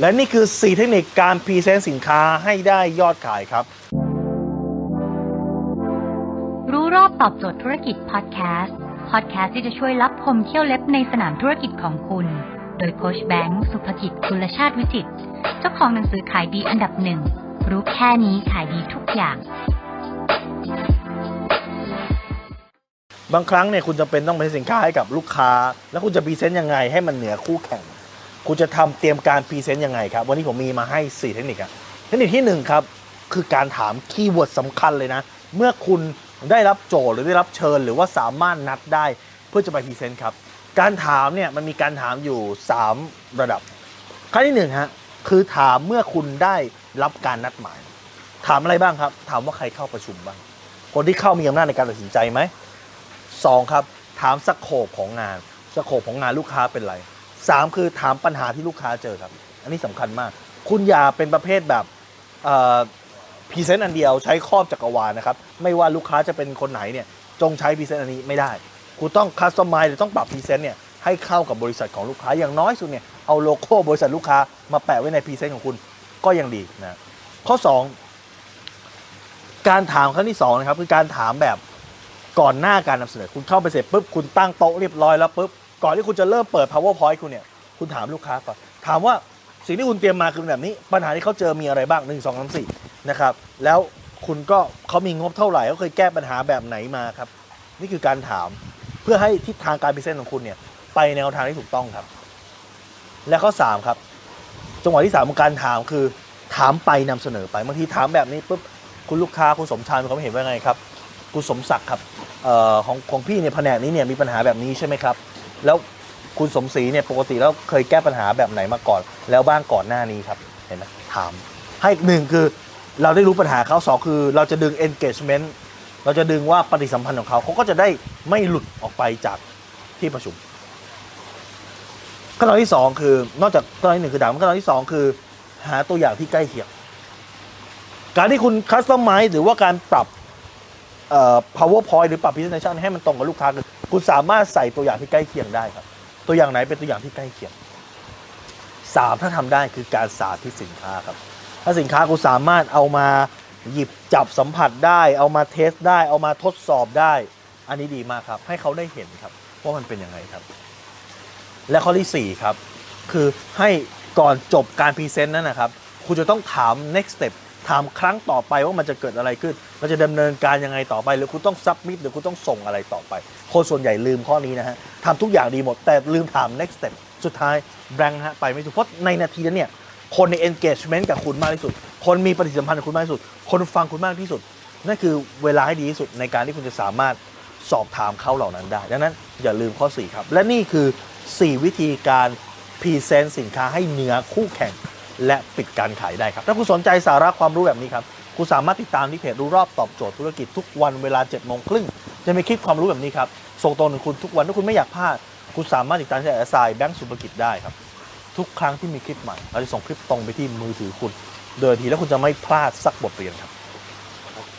และนี่คือ 4 เทคนิคการ present สินค้าให้ได้ยอดขายครับ รู้รอบตอบโจทย์ธุรกิจพอดแคสต์ พอดแคสต์ที่จะช่วยลับคมเขี้ยวเล็บในสนามธุรกิจของคุณ โดยโค้ชแบงค์สุภกิจคุณชาติวิจิตรเจ้าของหนังสือขายดีอันดับหนึ่ง รู้แค่นี้ขายดีทุกอย่าง บางครั้งเนี่ยคุณจำเป็นต้องเป็นสินค้าให้กับลูกค้า แล้วคุณจะ present ยังไงให้มันเหนือคู่แข่ง คุณจะทำเตรียมการ present ยังไงครับ วันนี้ผมมีมาให้ 4 เทคนิคครับเทคนิคที่ 1 ครับ คือการถาม keyword สำคัญเลยนะ เมื่อคุณได้รับโจทย์หรือได้รับเชิญ หรือว่าสามารถนัดได้เพื่อจะไป present ครับ การถามเนี่ยมันมีการถามอยู่ 3 ระดับ ขั้นที่หนึ่งฮะคือถามเมื่อคุณได้รับการนัดหมาย ถามอะไรบ้างครับ ถามว่าใครเข้าประชุมบ้าง คนที่เข้ามีอำนาจในการตัดสินใจไหมสองครับ ถาม scope ของงาน scope ของงานลูกค้าเป็นไร สามคือถามปัญหาที่ลูกค้าเจอครับ อันนี้สำคัญมาก คุณอย่าเป็นประเภทแบบ present อันเดียวใช้ครอบจักรวาลนะครับ ไม่ว่าลูกค้าจะเป็นคนไหนเนี่ยจะใช้ present อันนี้ไม่ได้ คุณต้อง customize หรือต้องปรับ present เนี่ยให้เข้ากับบริษัทของลูกค้าอย่างน้อยสุดเนี่ยเอาโลโก้บริษัทลูกค้ามาแปะไว้ใน present ของคุณก็ยังดีนะข้อ 2 การถามครั้งที่สองนะครับคือการถามแบบก่อนหน้าการนำเสนอคุณเข้าไปเสร็จปุ๊บคุณตั้งโต๊ะเรียบร้อยแล้วปุ๊บ ก่อนที่คุณจะเริ่มเปิด powerpoint คุณเนี่ยคุณถามลูกค้าก่อน ถามว่าสิ่งที่คุณเตรียมมาคือแบบนี้ ปัญหาที่เขาเจอมีอะไรบ้าง 1 2 3 4นะครับแล้วคุณก็เขามีงบเท่าไหร่เขาเคยแก้ปัญหาแบบไหนมาครับ นี่คือการถามเพื่อให้ทิศทางการพิเศษของคุณเนี่ยไปแนวทางที่ถูกต้องครับ และข้อสามครับจังหวะที่สามของการถามคือ ถามไปนำเสนอไปบางทีถามแบบนี้ปุ๊บคุณลูกค้าคุณสมชายมีควาเห็นว่าไงครับคุณสมศักดิ์ครับออของของพี่เนี่ยแผนกนี้เนี่ยมีปัญหาแบบนี้ใช่ไหมครับ แล้วคุณสมศรีเนี่ยปกติแล้วเคยแก้ปัญหาแบบไหนมาก่อน แล้วบ้างก่อนหน้านี้ครับเห็นไหมถาม ให้หนึ่งคือเราได้รู้ปัญหาเขาสองคือ เราจะดึง engagement เราจะดึงว่าปฏิสัมพันธ์ของเขาเขาก็จะได้ไม่หลุดออกไปจากที่ประชุมขั้นตอนที่สองคือนอกจากขั้นตอนที่หนึ่งคือถามขั้นตอนที่สองคือ หาตัวอย่างที่ใกล้เคียงการที่คุณคัสตอมไมซ์หรือว่าการปรับเอ่อ powerpoint หรือปรับ presentation ให้มันตรงกับลูกค้าคือ คุณสามารถใส่ตัวอย่างที่ใกล้เคียงได้ครับ ตัวอย่างไหนเป็นตัวอย่างที่ใกล้เคียงสามถ้าทำได้คือการสาธิตสินค้าครับ ถ้าสินค้าคุณสามารถเอามาหยิบจับสัมผัสได้ เอามาเทสได้ เอามาทดสอบได้ อันนี้ดีมากครับ ให้เขาได้เห็นครับว่ามันเป็นยังไงครับ และข้อที่ 4 ครับ คือให้ก่อนจบการพรีเซนต์นั้นนะครับ คุณจะต้องถาม next step ถามครั้งต่อไปว่ามันจะเกิดอะไรขึ้น มันจะดำเนินการยังไงต่อไป หรือคุณต้อง submit หรือคุณต้องส่งอะไรต่อไป คนส่วนใหญ่ลืมข้อนี้นะฮะทำทุกอย่างดีหมด แต่ลืมถาม next step สุดท้ายแบงค์ฮะไปไม่ถูกเพราะในนาทีนั้นเนี่ยคนมี engagement กับคุณมากที่สุด คนมีปฏิสัมพันธ์กับคุณมากที่สุด คนฟังคุณมากที่สุด นั่นคือเวลาให้ดีที่สุดในการที่คุณจะสามารถสอบถามเขาเหล่านั้นได้ ดังนั้นอย่าลืมข้อ 4 ครับ และนี่คือ 4 วิธีการ present สินค้าให้เหนือคู่แข่ง และปิดการขายได้ครับ ถ้าคุณสนใจสาระความรู้แบบนี้ครับ คุณสามารถติดตามที่เพจรู้รอบตอบโจทย์ธุรกิจทุกวันเวลา7โมงครึ่งจะมีคลิปความรู้แบบนี้ครับ ส่งตรงถึงคุณทุกวันถ้าคุณไม่อยากพลาด คุณสามารถติดตามที่แอสไซแบงก์สุภกิจได้ครับ ทุกครั้งที่มีคลิปใหม่เราจะส่งคลิปตรงไปที่มือถือคุณโดยทีแล้วคุณจะไม่พลาดสักบทเรียนครับ